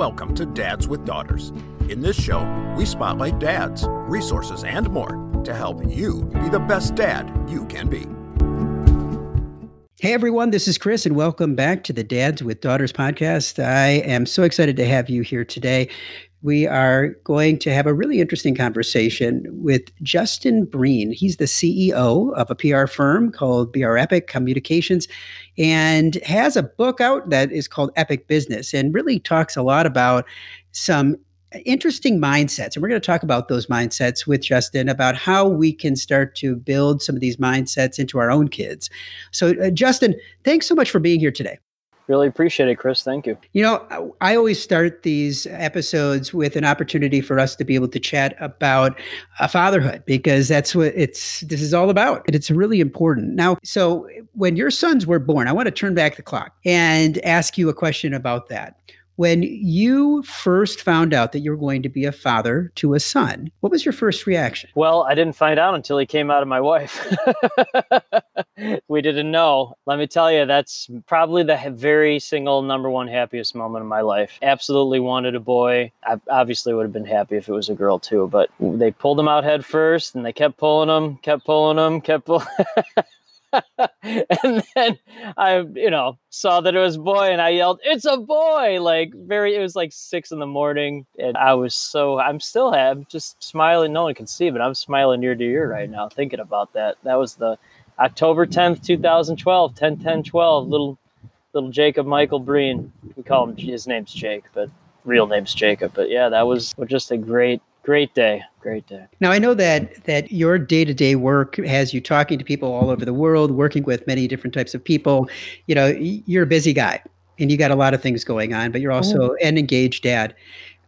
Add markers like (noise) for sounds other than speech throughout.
Welcome to Dads with Daughters. In this show, we spotlight dads, resources, and more to help you be the best dad you can be. Hey everyone, this is Chris, and welcome back to the Dads with Daughters podcast. I am so excited to have you here today we are going to have a really interesting conversation with Justin Breen. He's the CEO of a PR firm called BrEpic Communications and has a book out that is called Epic Business and really talks a lot about some interesting mindsets. And we're going to talk about those mindsets with Justin about how we can start to build some of these mindsets into our own kids. So, uh, Justin, thanks so much for being here today. Really appreciate it, Chris. Thank you. You know, I always start these episodes with an opportunity for us to be able to chat about a fatherhood because that's what it's this is all about. And it's really important. Now, so when your sons were born, I want to turn back the clock and ask you a question about that. When you first found out that you were going to be a father to a son, what was your first reaction? Well, I didn't find out until he came out of my wife. (laughs) we didn't know. Let me tell you, that's probably the very single number one happiest moment of my life. Absolutely wanted a boy. I obviously would have been happy if it was a girl too, but they pulled him out head first and they kept pulling him, kept pulling him, kept pulling. (laughs) (laughs) and then I, you know, saw that it was boy and I yelled, It's a boy! Like very it was like six in the morning and I was so I'm still I'm just smiling, no one can see, but I'm smiling ear to ear right now thinking about that. That was the October 10th, 2012, 10 10 12, little little Jacob Michael Breen. We call him his name's Jake, but real name's Jacob. But yeah, that was just a great great day. Great day. Now i know that that your day-to-day work has you talking to people all over the world working with many different types of people. You know you're a busy guy and you got a lot of things going on but you're also mm-hmm. an engaged dad.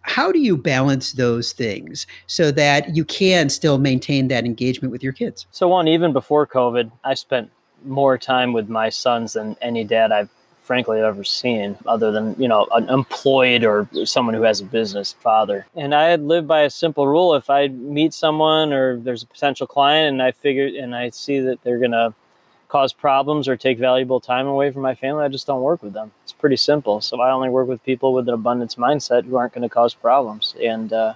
How do you balance those things so that you can still maintain that engagement with your kids? So one even before covid i spent more time with my sons than any dad i've frankly I've ever seen other than you know an employed or someone who has a business father. And i had lived by a simple rule. If i meet someone or there's a potential client and i figure and i see that they're going to cause problems or take valuable time away from my family i just don't work with them. It's pretty simple. So i only work with people with an abundance mindset who aren't going to cause problems. And uh,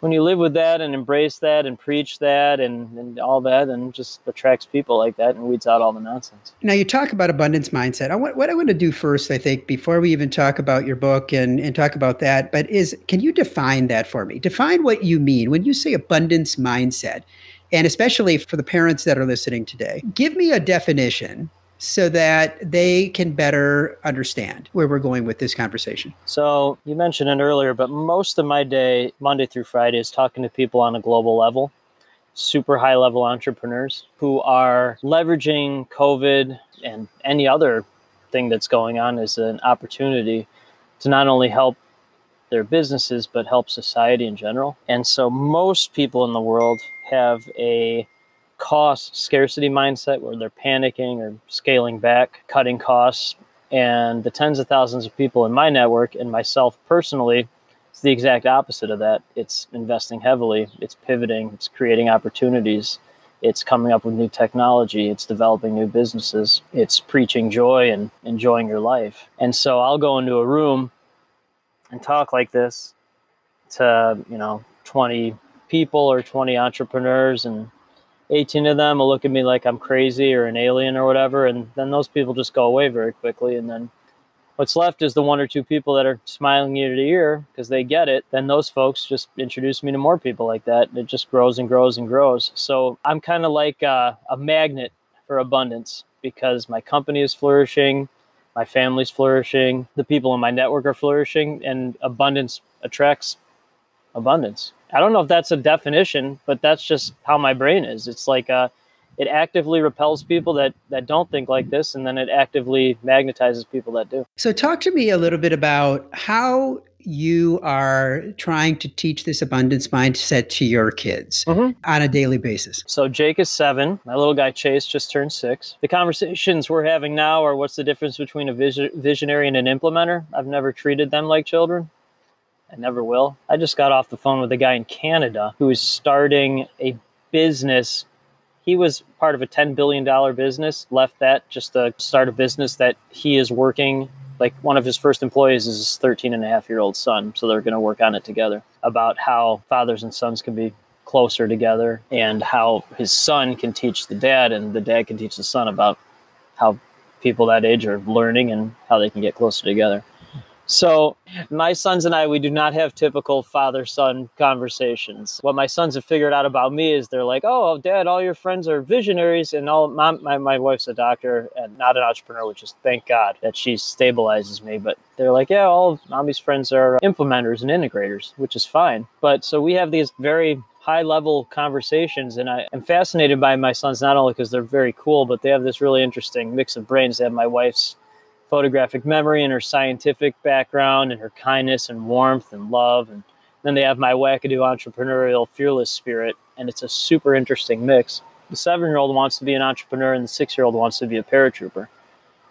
when you live with that and embrace that and preach that and, and all that and just attracts people like that and weeds out all the nonsense. Now you talk about abundance mindset. I want, what i want to do first i think before we even talk about your book and, and talk about that but is can you define that for me? Define what you mean. When you say abundance mindset and especially for the parents that are listening today give me a definition so that they can better understand where we're going with this conversation. So, you mentioned it earlier, but most of my day, Monday through Friday, is talking to people on a global level, super high level entrepreneurs who are leveraging COVID and any other thing that's going on as an opportunity to not only help their businesses, but help society in general. And so, most people in the world have a cost scarcity mindset where they're panicking or scaling back, cutting costs. And the tens of thousands of people in my network and myself personally, it's the exact opposite of that. It's investing heavily, it's pivoting, it's creating opportunities, it's coming up with new technology, it's developing new businesses, it's preaching joy and enjoying your life. And so I'll go into a room and talk like this to, you know, 20 people or 20 entrepreneurs and 18 of them will look at me like I'm crazy or an alien or whatever, and then those people just go away very quickly. And then what's left is the one or two people that are smiling ear to ear because they get it. Then those folks just introduce me to more people like that. It just grows and grows and grows. So I'm kind of like a, a magnet for abundance because my company is flourishing, my family's flourishing, the people in my network are flourishing, and abundance attracts abundance. I don't know if that's a definition, but that's just how my brain is. It's like uh, it actively repels people that that don't think like this, and then it actively magnetizes people that do. So, talk to me a little bit about how you are trying to teach this abundance mindset to your kids mm-hmm. on a daily basis. So Jake is seven. My little guy Chase just turned six. The conversations we're having now are what's the difference between a visionary and an implementer. I've never treated them like children. I never will. I just got off the phone with a guy in Canada who is starting a business. He was part of a $10 billion business, left that just to start a business that he is working like one of his first employees is his 13 and a half year old son. So they're going to work on it together about how fathers and sons can be closer together and how his son can teach the dad and the dad can teach the son about how people that age are learning and how they can get closer together. So, my sons and I, we do not have typical father son conversations. What my sons have figured out about me is they're like, oh, dad, all your friends are visionaries. And all my, my, my wife's a doctor and not an entrepreneur, which is thank God that she stabilizes me. But they're like, yeah, all of mommy's friends are implementers and integrators, which is fine. But so we have these very high level conversations and I am fascinated by my sons not only because they're very cool, but they have this really interesting mix of brains. They have my wife's photographic memory and her scientific background and her kindness and warmth and love. And then they have my wackadoo entrepreneurial fearless spirit. And it's a super interesting mix. The seven year old wants to be an entrepreneur and the six year old wants to be a paratrooper.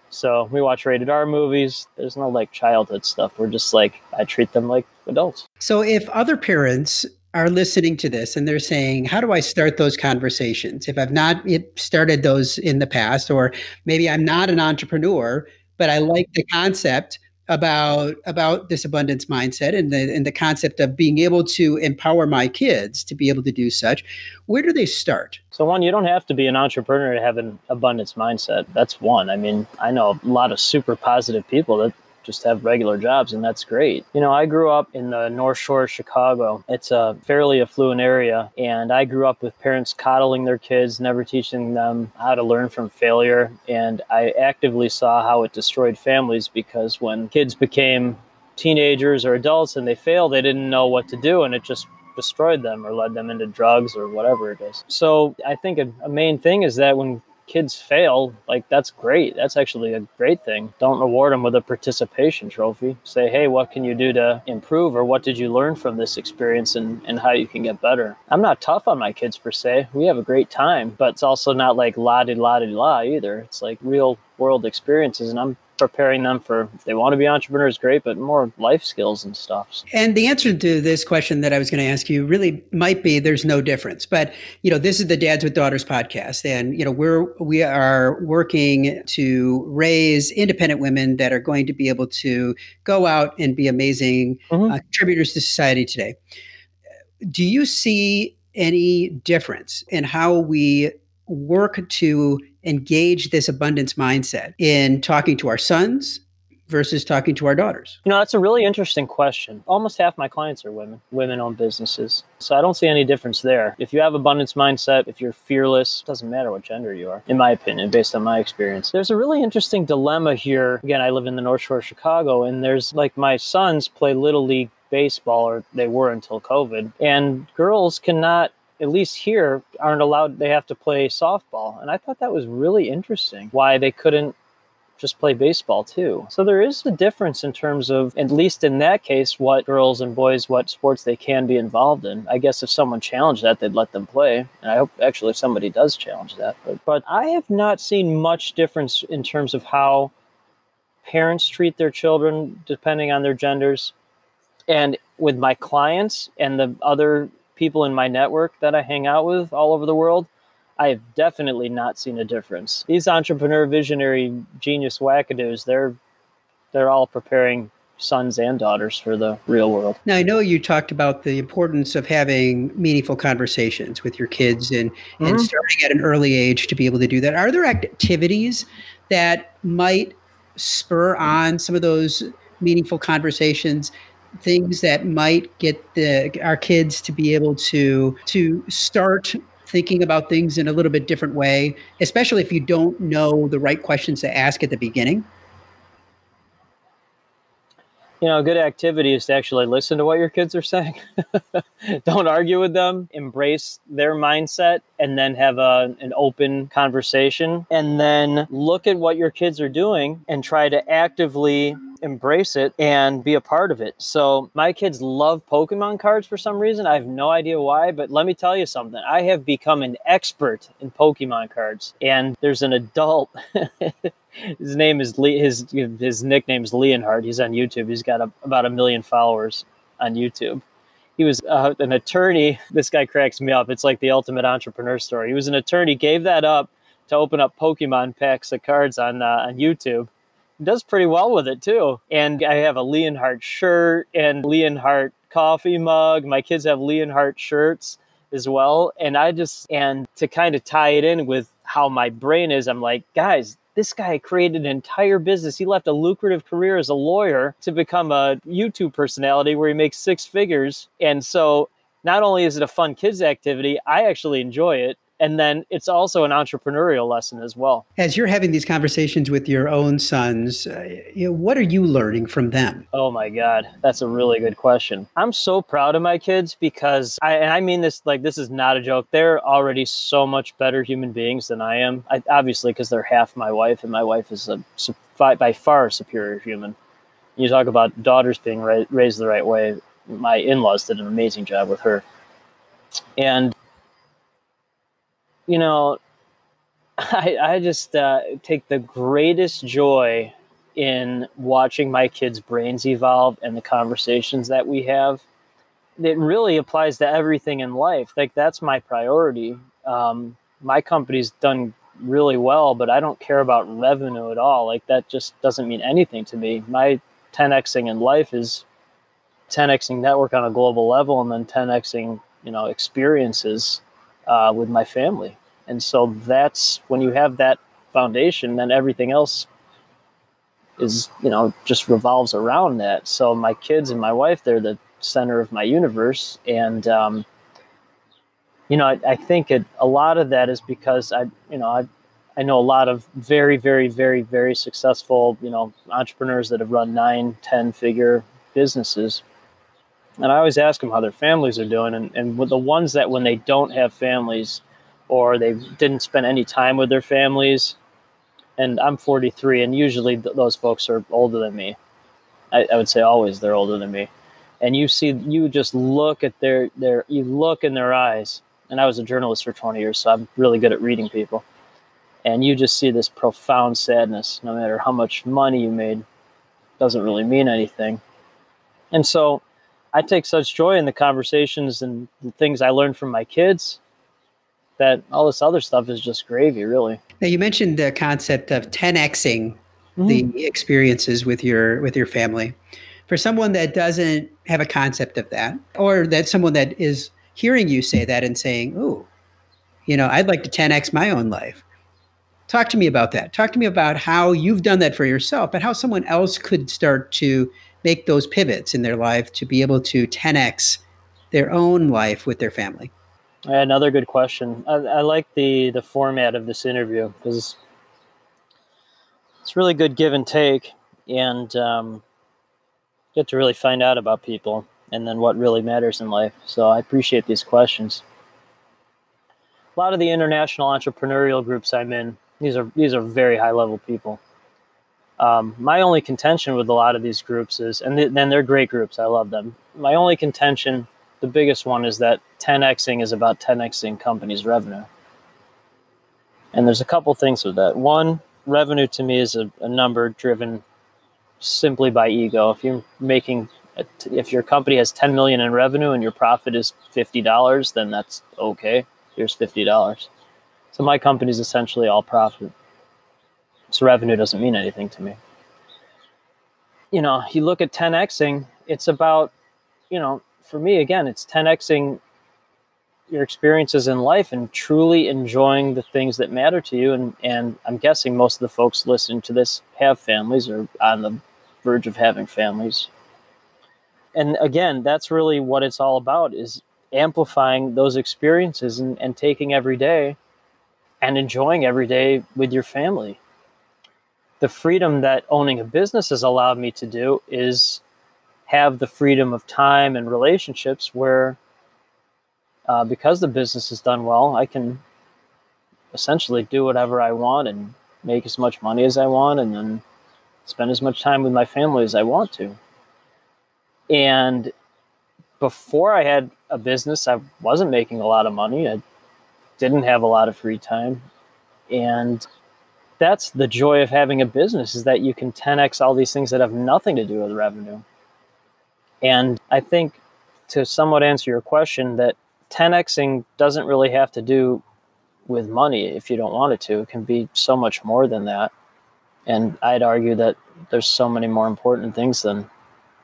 So we watch rated R movies. There's no like childhood stuff. We're just like, I treat them like adults. So if other parents are listening to this and they're saying, How do I start those conversations? If I've not started those in the past, or maybe I'm not an entrepreneur, but I like the concept about about this abundance mindset and the and the concept of being able to empower my kids to be able to do such. Where do they start? So one you don't have to be an entrepreneur to have an abundance mindset. That's one. I mean i know a lot of super positive people that just have regular jobs, and that's great. You know, I grew up in the North Shore of Chicago. It's a fairly affluent area, and I grew up with parents coddling their kids, never teaching them how to learn from failure. And I actively saw how it destroyed families because when kids became teenagers or adults and they failed, they didn't know what to do, and it just destroyed them or led them into drugs or whatever it is. So I think a, a main thing is that when kids fail, like that's great. That's actually a great thing. Don't reward them with a participation trophy. Say, hey, what can you do to improve or what did you learn from this experience and, and how you can get better? I'm not tough on my kids per se. We have a great time, but it's also not like la di la di la either. It's like real world experiences and I'm preparing them for if they want to be entrepreneurs great but more life skills and stuff and the answer to this question that i was going to ask you really might be there's no difference but you know this is the dads with daughters podcast and you know we're we are working to raise independent women that are going to be able to go out and be amazing mm-hmm. uh, contributors to society today do you see any difference in how we work to engage this abundance mindset in talking to our sons versus talking to our daughters? You know, that's a really interesting question. Almost half my clients are women, women owned businesses. So I don't see any difference there. If you have abundance mindset, if you're fearless, doesn't matter what gender you are, in my opinion, based on my experience. There's a really interesting dilemma here. Again, I live in the North Shore of Chicago, and there's like my sons play Little League baseball, or they were until COVID, and girls cannot at least here aren't allowed they have to play softball. And i thought that was really interesting why they couldn't just play baseball too. So there is a difference in terms of at least in that case what girls and boys what sports they can be involved in. I guess if someone challenged that they'd let them play. And i hope actually somebody does challenge that. But, but i have not seen much difference in terms of how parents treat their children depending on their genders. And with my clients and the other people in my network that I hang out with all over the world, I have definitely not seen a difference. These entrepreneur, visionary, genius wackadoos, they're they're all preparing sons and daughters for the real world. Now, I know you talked about the importance of having meaningful conversations with your kids and, mm-hmm. and starting at an early age to be able to do that. Are there activities that might spur on some of those meaningful conversations things that might get the our kids to be able to to start thinking about things in a little bit different way, especially if you don't know the right questions to ask at the beginning? You know, a good activity is to actually listen to what your kids are saying. (laughs) don't argue with them, embrace their mindset, and then have a, an open conversation. And then look at what your kids are doing and try to actively embrace it and be a part of it. So my kids love Pokemon cards for some reason. I have no idea why, but let me tell you something. I have become an expert in Pokemon cards. And there's an adult (laughs) his name is Lee his his nickname is Leonhart. He's on YouTube. He's got a, about a million followers on YouTube. He was uh, an attorney. (laughs) This guy cracks me up. It's like the ultimate entrepreneur story. He was an attorney, gave that up to open up Pokemon packs of cards on uh, on YouTube does pretty well with it too. And I have a Leonhart shirt and Leonhart coffee mug. My kids have Leonhart shirts as well. And I just, and to kind of tie it in with how my brain is, I'm like, guys, this guy created an entire business. He left a lucrative career as a lawyer to become a YouTube personality where he makes six figures. And so not only is it a fun kids activity, I actually enjoy it and then it's also an entrepreneurial lesson as well. As you're having these conversations with your own sons, uh, you know, what are you learning from them? Oh my God, that's a really good question. I'm so proud of my kids because I, and I mean this like this is not a joke. They're already so much better human beings than I am. I, obviously, because they're half my wife, and my wife is a by far a superior human. You talk about daughters being ra- raised the right way. My in-laws did an amazing job with her, and you know, (laughs) I, I just uh, take the greatest joy in watching my kids' brains evolve and the conversations that we have. It really applies to everything in life. Like that's my priority. Um, my company's done really well, but I don't care about revenue at all. Like that just doesn't mean anything to me. My 10xing in life is 10xing network on a global level, and then 10xing you know experiences uh, with my family. And so that's when you have that foundation, then everything else is, you know, just revolves around that. So my kids and my wife, they're the center of my universe. And, um, you know, I, I think it, a lot of that is because I, you know, I, I know a lot of very, very, very, very successful, you know, entrepreneurs that have run nine, 10 figure businesses. And I always ask them how their families are doing. And, and the ones that when they don't have families, or they didn't spend any time with their families. And I'm 43, and usually th- those folks are older than me. I, I, would say always they're older than me. And you see, you just look at their, their, you look in their eyes. And I was a journalist for 20 years, so I'm really good at reading people. And you just see this profound sadness, no matter how much money you made, doesn't really mean anything. And so I take such joy in the conversations and the things I learned from my kids that all this other stuff is just gravy, really. Now you mentioned the concept of 10xing mm-hmm. the experiences with your with your family. For someone that doesn't have a concept of that, or that someone that is hearing you say that and saying, "Ooh, you know, I'd like to 10x my own life." Talk to me about that. Talk to me about how you've done that for yourself, but how someone else could start to make those pivots in their life to be able to 10x their own life with their family. Another good question. I, I like the the format of this interview because it's really good give and take, and um, get to really find out about people and then what really matters in life. So I appreciate these questions. A lot of the international entrepreneurial groups I'm in, these are these are very high level people. Um, my only contention with a lot of these groups is, and then they're great groups. I love them. My only contention the biggest one is that 10xing is about 10xing companies' revenue. And there's a couple things with that. One, revenue to me is a, a number driven simply by ego. If you're making, if your company has 10 million in revenue and your profit is $50, then that's okay. Here's $50. So my company is essentially all profit. So revenue doesn't mean anything to me. You know, you look at 10xing, it's about, you know, for me, again, it's 10xing your experiences in life and truly enjoying the things that matter to you. And, and I'm guessing most of the folks listening to this have families or on the verge of having families. And again, that's really what it's all about is amplifying those experiences and, and taking every day and enjoying every day with your family. The freedom that owning a business has allowed me to do is have the freedom of time and relationships where uh, because the business is done well i can essentially do whatever i want and make as much money as i want and then spend as much time with my family as i want to. And before i had a business i wasn't making a lot of money. I didn't have a lot of free time. And that's the joy of having a business is that you can 10x all these things that have nothing to do with revenue and I think to somewhat answer your question, that 10xing doesn't really have to do with money if you don't want it to. It can be so much more than that. And I'd argue that there's so many more important things than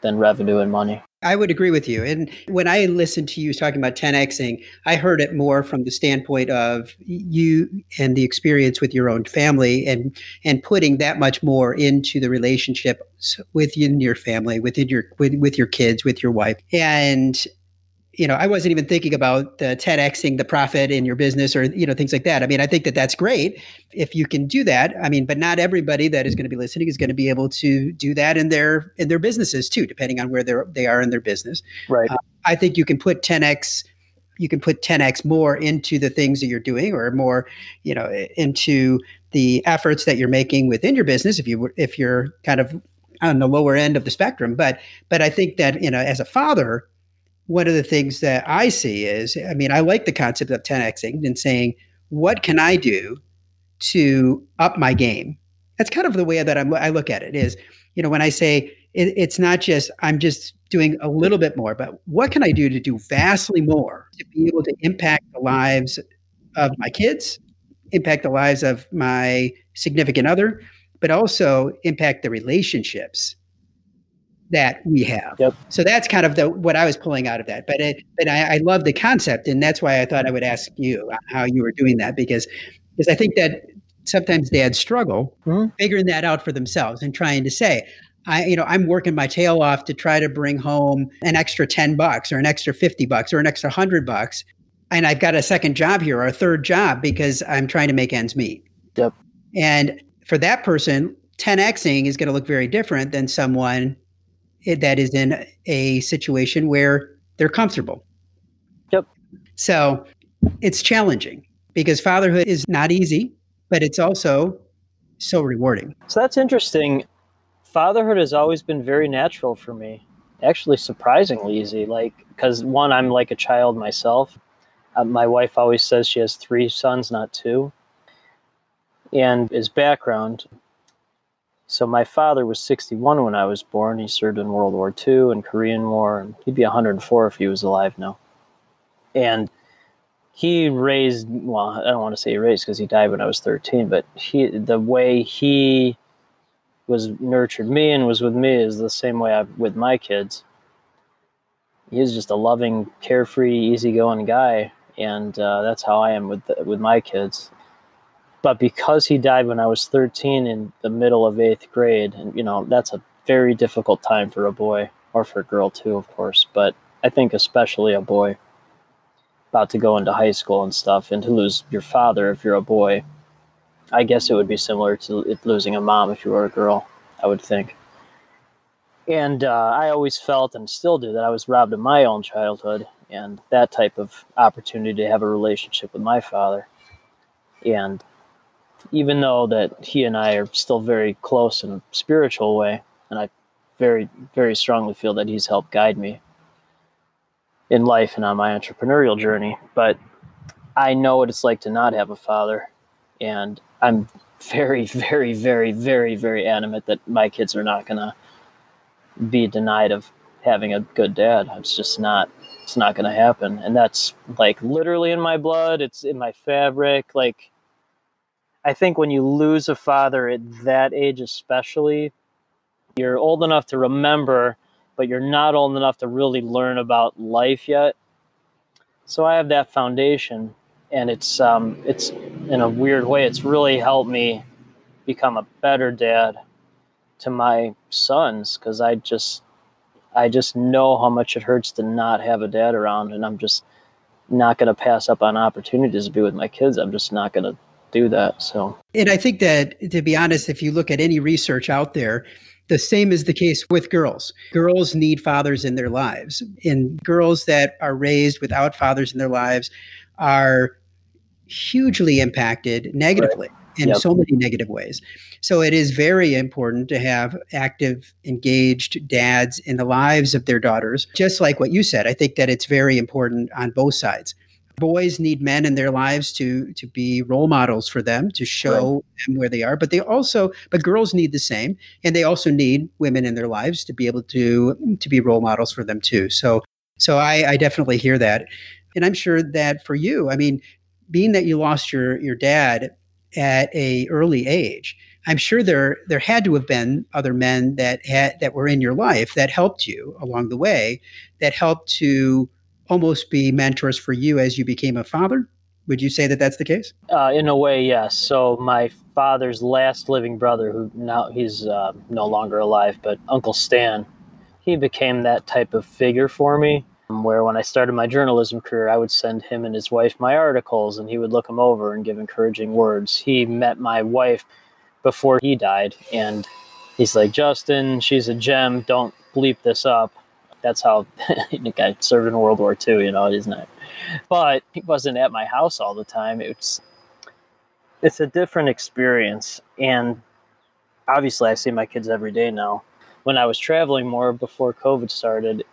than revenue and money. I would agree with you. And when I listened to you talking about 10xing, I heard it more from the standpoint of you and the experience with your own family and and putting that much more into the relationship within your family, within your with, with your kids, with your wife. And you know, I wasn't even thinking about the 10xing the profit in your business or you know things like that. I mean, I think that that's great if you can do that. I mean, but not everybody that is going to be listening is going to be able to do that in their in their businesses too, depending on where they they are in their business. Right. Uh, I think you can put 10x you can put 10x more into the things that you're doing or more, you know, into the efforts that you're making within your business if you if you're kind of on the lower end of the spectrum. But but I think that, you know, as a father, one of the things that I see is, I mean, I like the concept of 10xing and saying, what can I do to up my game? That's kind of the way that I'm, i look at it is, you know, when I say it, it's not just, I'm just doing a little bit more, but what can I do to do vastly more to be able to impact the lives of my kids, impact the lives of my significant other, but also impact the relationships that we have. Yep. So that's kind of the what I was pulling out of that. But it, but I, I love the concept, and that's why I thought I would ask you how you were doing that because because I think that sometimes dads struggle mm-hmm. figuring that out for themselves and trying to say. I, you know, I'm working my tail off to try to bring home an extra 10 bucks or an extra 50 bucks or an extra 100 bucks. And I've got a second job here or a third job because I'm trying to make ends meet. Yep. And for that person, 10xing is going to look very different than someone that is in a situation where they're comfortable. Yep. So it's challenging because fatherhood is not easy, but it's also so rewarding. So that's interesting. Fatherhood has always been very natural for me. Actually, surprisingly easy. Like, because one, I'm like a child myself. Uh, my wife always says she has three sons, not two. And his background, so my father was 61 when I was born. He served in World War II and Korean War, and he'd be 104 if he was alive now. And he raised well, I don't want to say he raised because he died when I was 13, but he the way he was nurtured me and was with me is the same way I with my kids. He's just a loving, carefree, easygoing guy, and uh, that's how I am with the, with my kids but because he died when I was 13 in the middle of eighth grade, and you know, that's a very difficult time for a boy or for a girl too, of course, but I think especially a boy about to go into high school and stuff and to lose your father if you're a boy. I guess it would be similar to losing a mom if you were a girl, I would think. And uh, I always felt and still do that I was robbed of my own childhood and that type of opportunity to have a relationship with my father. And even though that he and I are still very close in a spiritual way, and I very, very strongly feel that he's helped guide me in life and on my entrepreneurial journey. But I know what it's like to not have a father, and I'm (laughs) very, very, very, very, very adamant that my kids are not to be denied of having a good dad. It's just not. It's not to happen, and that's like literally in my blood. It's in my fabric. Like I think when you lose a father at that age, especially, you're old enough to remember, but you're not old enough to really learn about life yet. So I have that foundation, and it's um, it's in a weird way, it's really helped me become a better dad to my sons because I just I just know how much it hurts to not have a dad around, and I'm just not going to pass up on opportunities to be with my kids. I'm just not going to do that. So, and I think that to be honest, if you look at any research out there, the same is the case with girls. Girls need fathers in their lives, and girls that are raised without fathers in their lives are hugely impacted negatively. Right. In yep. so many negative ways. So, it is very important to have active, engaged dads in the lives of their daughters. Just like what you said, I think that it's very important on both sides boys need men in their lives to to be role models for them to show right. them where they are but they also but girls need the same and they also need women in their lives to be able to to be role models for them too so so i i definitely hear that and i'm sure that for you i mean being that you lost your your dad at a early age I'm sure there there had to have been other men that had that were in your life that helped you along the way, that helped to almost be mentors for you as you became a father. Would you say that that's the case? Uh, in a way, yes. So my father's last living brother, who now he's uh, no longer alive, but Uncle Stan, he became that type of figure for me. Where when I started my journalism career, I would send him and his wife my articles, and he would look them over and give encouraging words. He met my wife before he died, and he's like, "Justin, she's a gem. Don't bleep this up." That's how (laughs) the guy served in World War II, you know, isn't it? But he wasn't at my house all the time. It's it's a different experience, and obviously, I see my kids every day now. When I was traveling more before COVID started,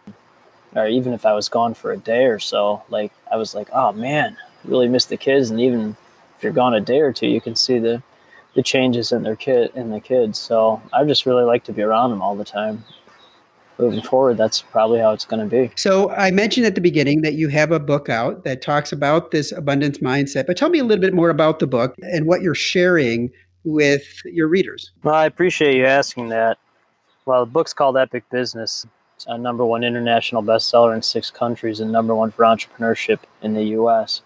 or even if I was gone for a day or so, like I was like, oh man, really miss the kids. And even if you're gone a day or two, you can see the the changes in their kid in the kids. So I just really like to be around them all the time. Moving forward, that's probably how it's going to be. So I mentioned at the beginning that you have a book out that talks about this abundance mindset. But tell me a little bit more about the book and what you're sharing with your readers. Well, I appreciate you asking that. Well, the book's called Epic Business It's a number one international bestseller in six countries and number one for entrepreneurship in the US.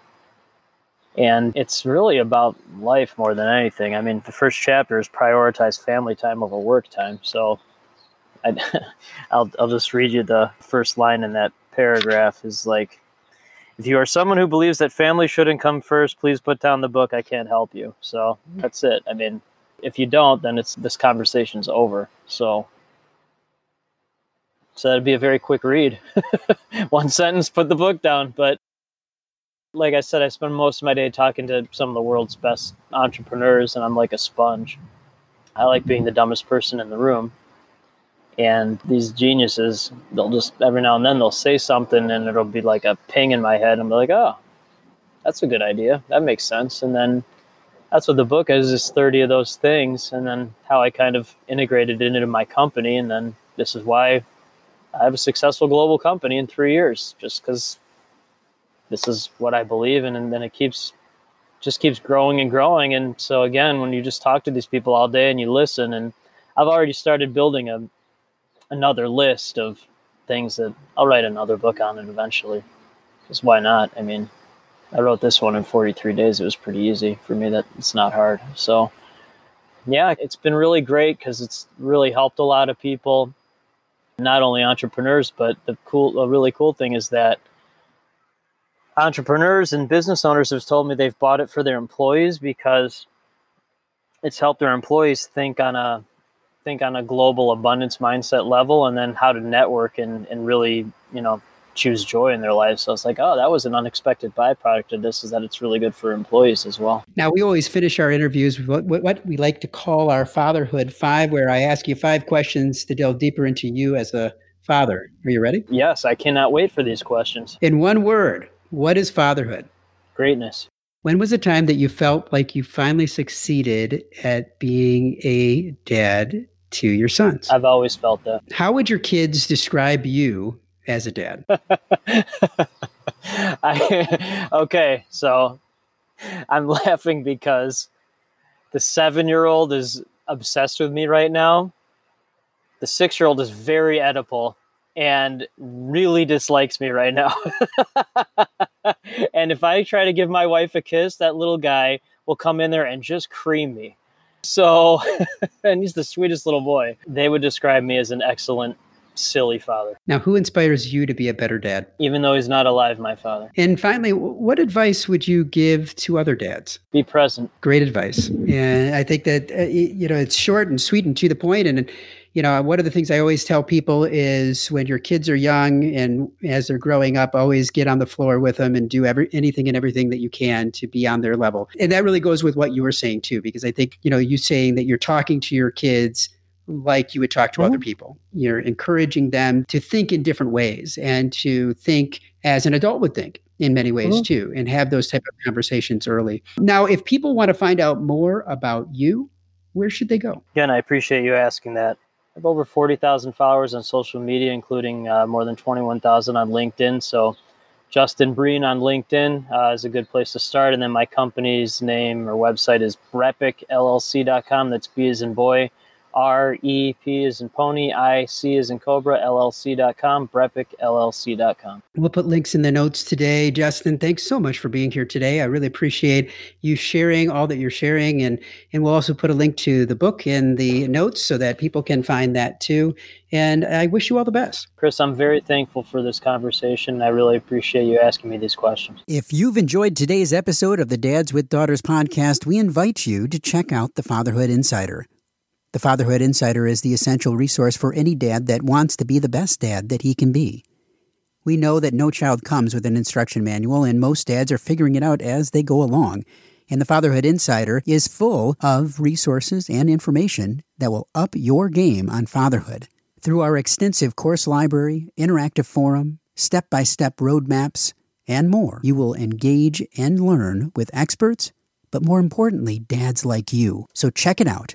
And it's really about life more than anything. I mean, the first chapter is prioritize family time over work time. So I, (laughs) will I'll just read you the first line in that paragraph is like, if you are someone who believes that family shouldn't come first, please put down the book. I can't help you. So mm-hmm. that's it. I mean, if you don't, then it's this conversation's over. So so that'd be a very quick read. (laughs) One sentence, put the book down. But like I said, I spend most of my day talking to some of the world's best entrepreneurs, and I'm like a sponge. I like being the dumbest person in the room. And these geniuses, they'll just every now and then they'll say something, and it'll be like a ping in my head. I'm like, oh, that's a good idea. That makes sense. And then that's what the book is: is 30 of those things, and then how I kind of integrated it into my company, and then this is why I have a successful global company in three years just because this is what I believe in. And then it keeps just keeps growing and growing. And so again, when you just talk to these people all day and you listen, and I've already started building a another list of things that I'll write another book on it eventually. Because why not? I mean, I wrote this one in 43 days. It was pretty easy for me. That it's not hard. So yeah, it's been really great because it's really helped a lot of people not only entrepreneurs, but the cool, a really cool thing is that entrepreneurs and business owners have told me they've bought it for their employees because it's helped their employees think on a think on a global abundance mindset level and then how to network and, and really you know choose joy in their lives. So it's like, oh, that was an unexpected byproduct of this is that it's really good for employees as well. Now, we always finish our interviews with what, what we like to call our fatherhood five, where I ask you five questions to delve deeper into you as a father. Are you ready? Yes, I cannot wait for these questions. In one word, what is fatherhood? Greatness. When was the time that you felt like you finally succeeded at being a dad to your sons? I've always felt that. How would your kids describe you as a dad? (laughs) I, okay, so I'm (laughs) laughing because the seven year old is obsessed with me right now. The six year old is very Oedipal and really dislikes me right now. (laughs) and if I try to give my wife a kiss, that little guy will come in there and just cream me. So, (laughs) and he's the sweetest little boy. They would describe me as an excellent silly father. Now, who inspires you to be a better dad? Even though he's not alive, my father. And finally, what advice would you give to other dads? Be present. Great advice. And I think that, uh, you know, it's short and sweet and to the point. And, you know, one of the things I always tell people is when your kids are young and as they're growing up, always get on the floor with them and do every, anything and everything that you can to be on their level. And that really goes with what you were saying too, because I think, you know, you saying that you're talking to your kids like you would talk to mm-hmm. other people. You're encouraging them to think in different ways and to think as an adult would think in many ways mm-hmm. too and have those type of conversations early. Now, if people want to find out more about you, where should they go? Again, I appreciate you asking that. I have over 40,000 followers on social media, including uh, more than 21,000 on LinkedIn. So Justin Breen on LinkedIn uh, is a good place to start. And then my company's name or website is brepicllc.com. That's B as in boy, R E P is in pony, I C is in cobra, LLC.com, brepicllc.com. We'll put links in the notes today. Justin, thanks so much for being here today. I really appreciate you sharing all that you're sharing. And, and we'll also put a link to the book in the notes so that people can find that too. And I wish you all the best. Chris, I'm very thankful for this conversation. I really appreciate you asking me these questions. If you've enjoyed today's episode of the Dads with Daughters podcast, we invite you to check out the Fatherhood Insider. The Fatherhood Insider is the essential resource for any dad that wants to be the best dad that he can be. We know that no child comes with an instruction manual, and most dads are figuring it out as they go along. And the Fatherhood Insider is full of resources and information that will up your game on fatherhood. Through our extensive course library, interactive forum, step by step roadmaps, and more, you will engage and learn with experts, but more importantly, dads like you. So check it out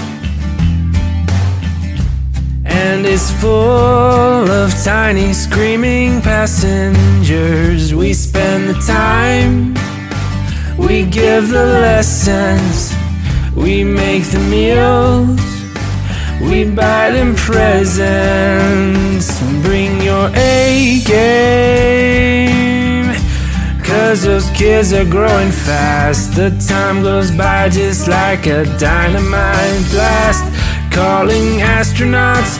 and it's full of tiny screaming passengers. We spend the time, we give the lessons, we make the meals, we buy them presents. Bring your A game. Cause those kids are growing fast. The time goes by just like a dynamite blast calling astronauts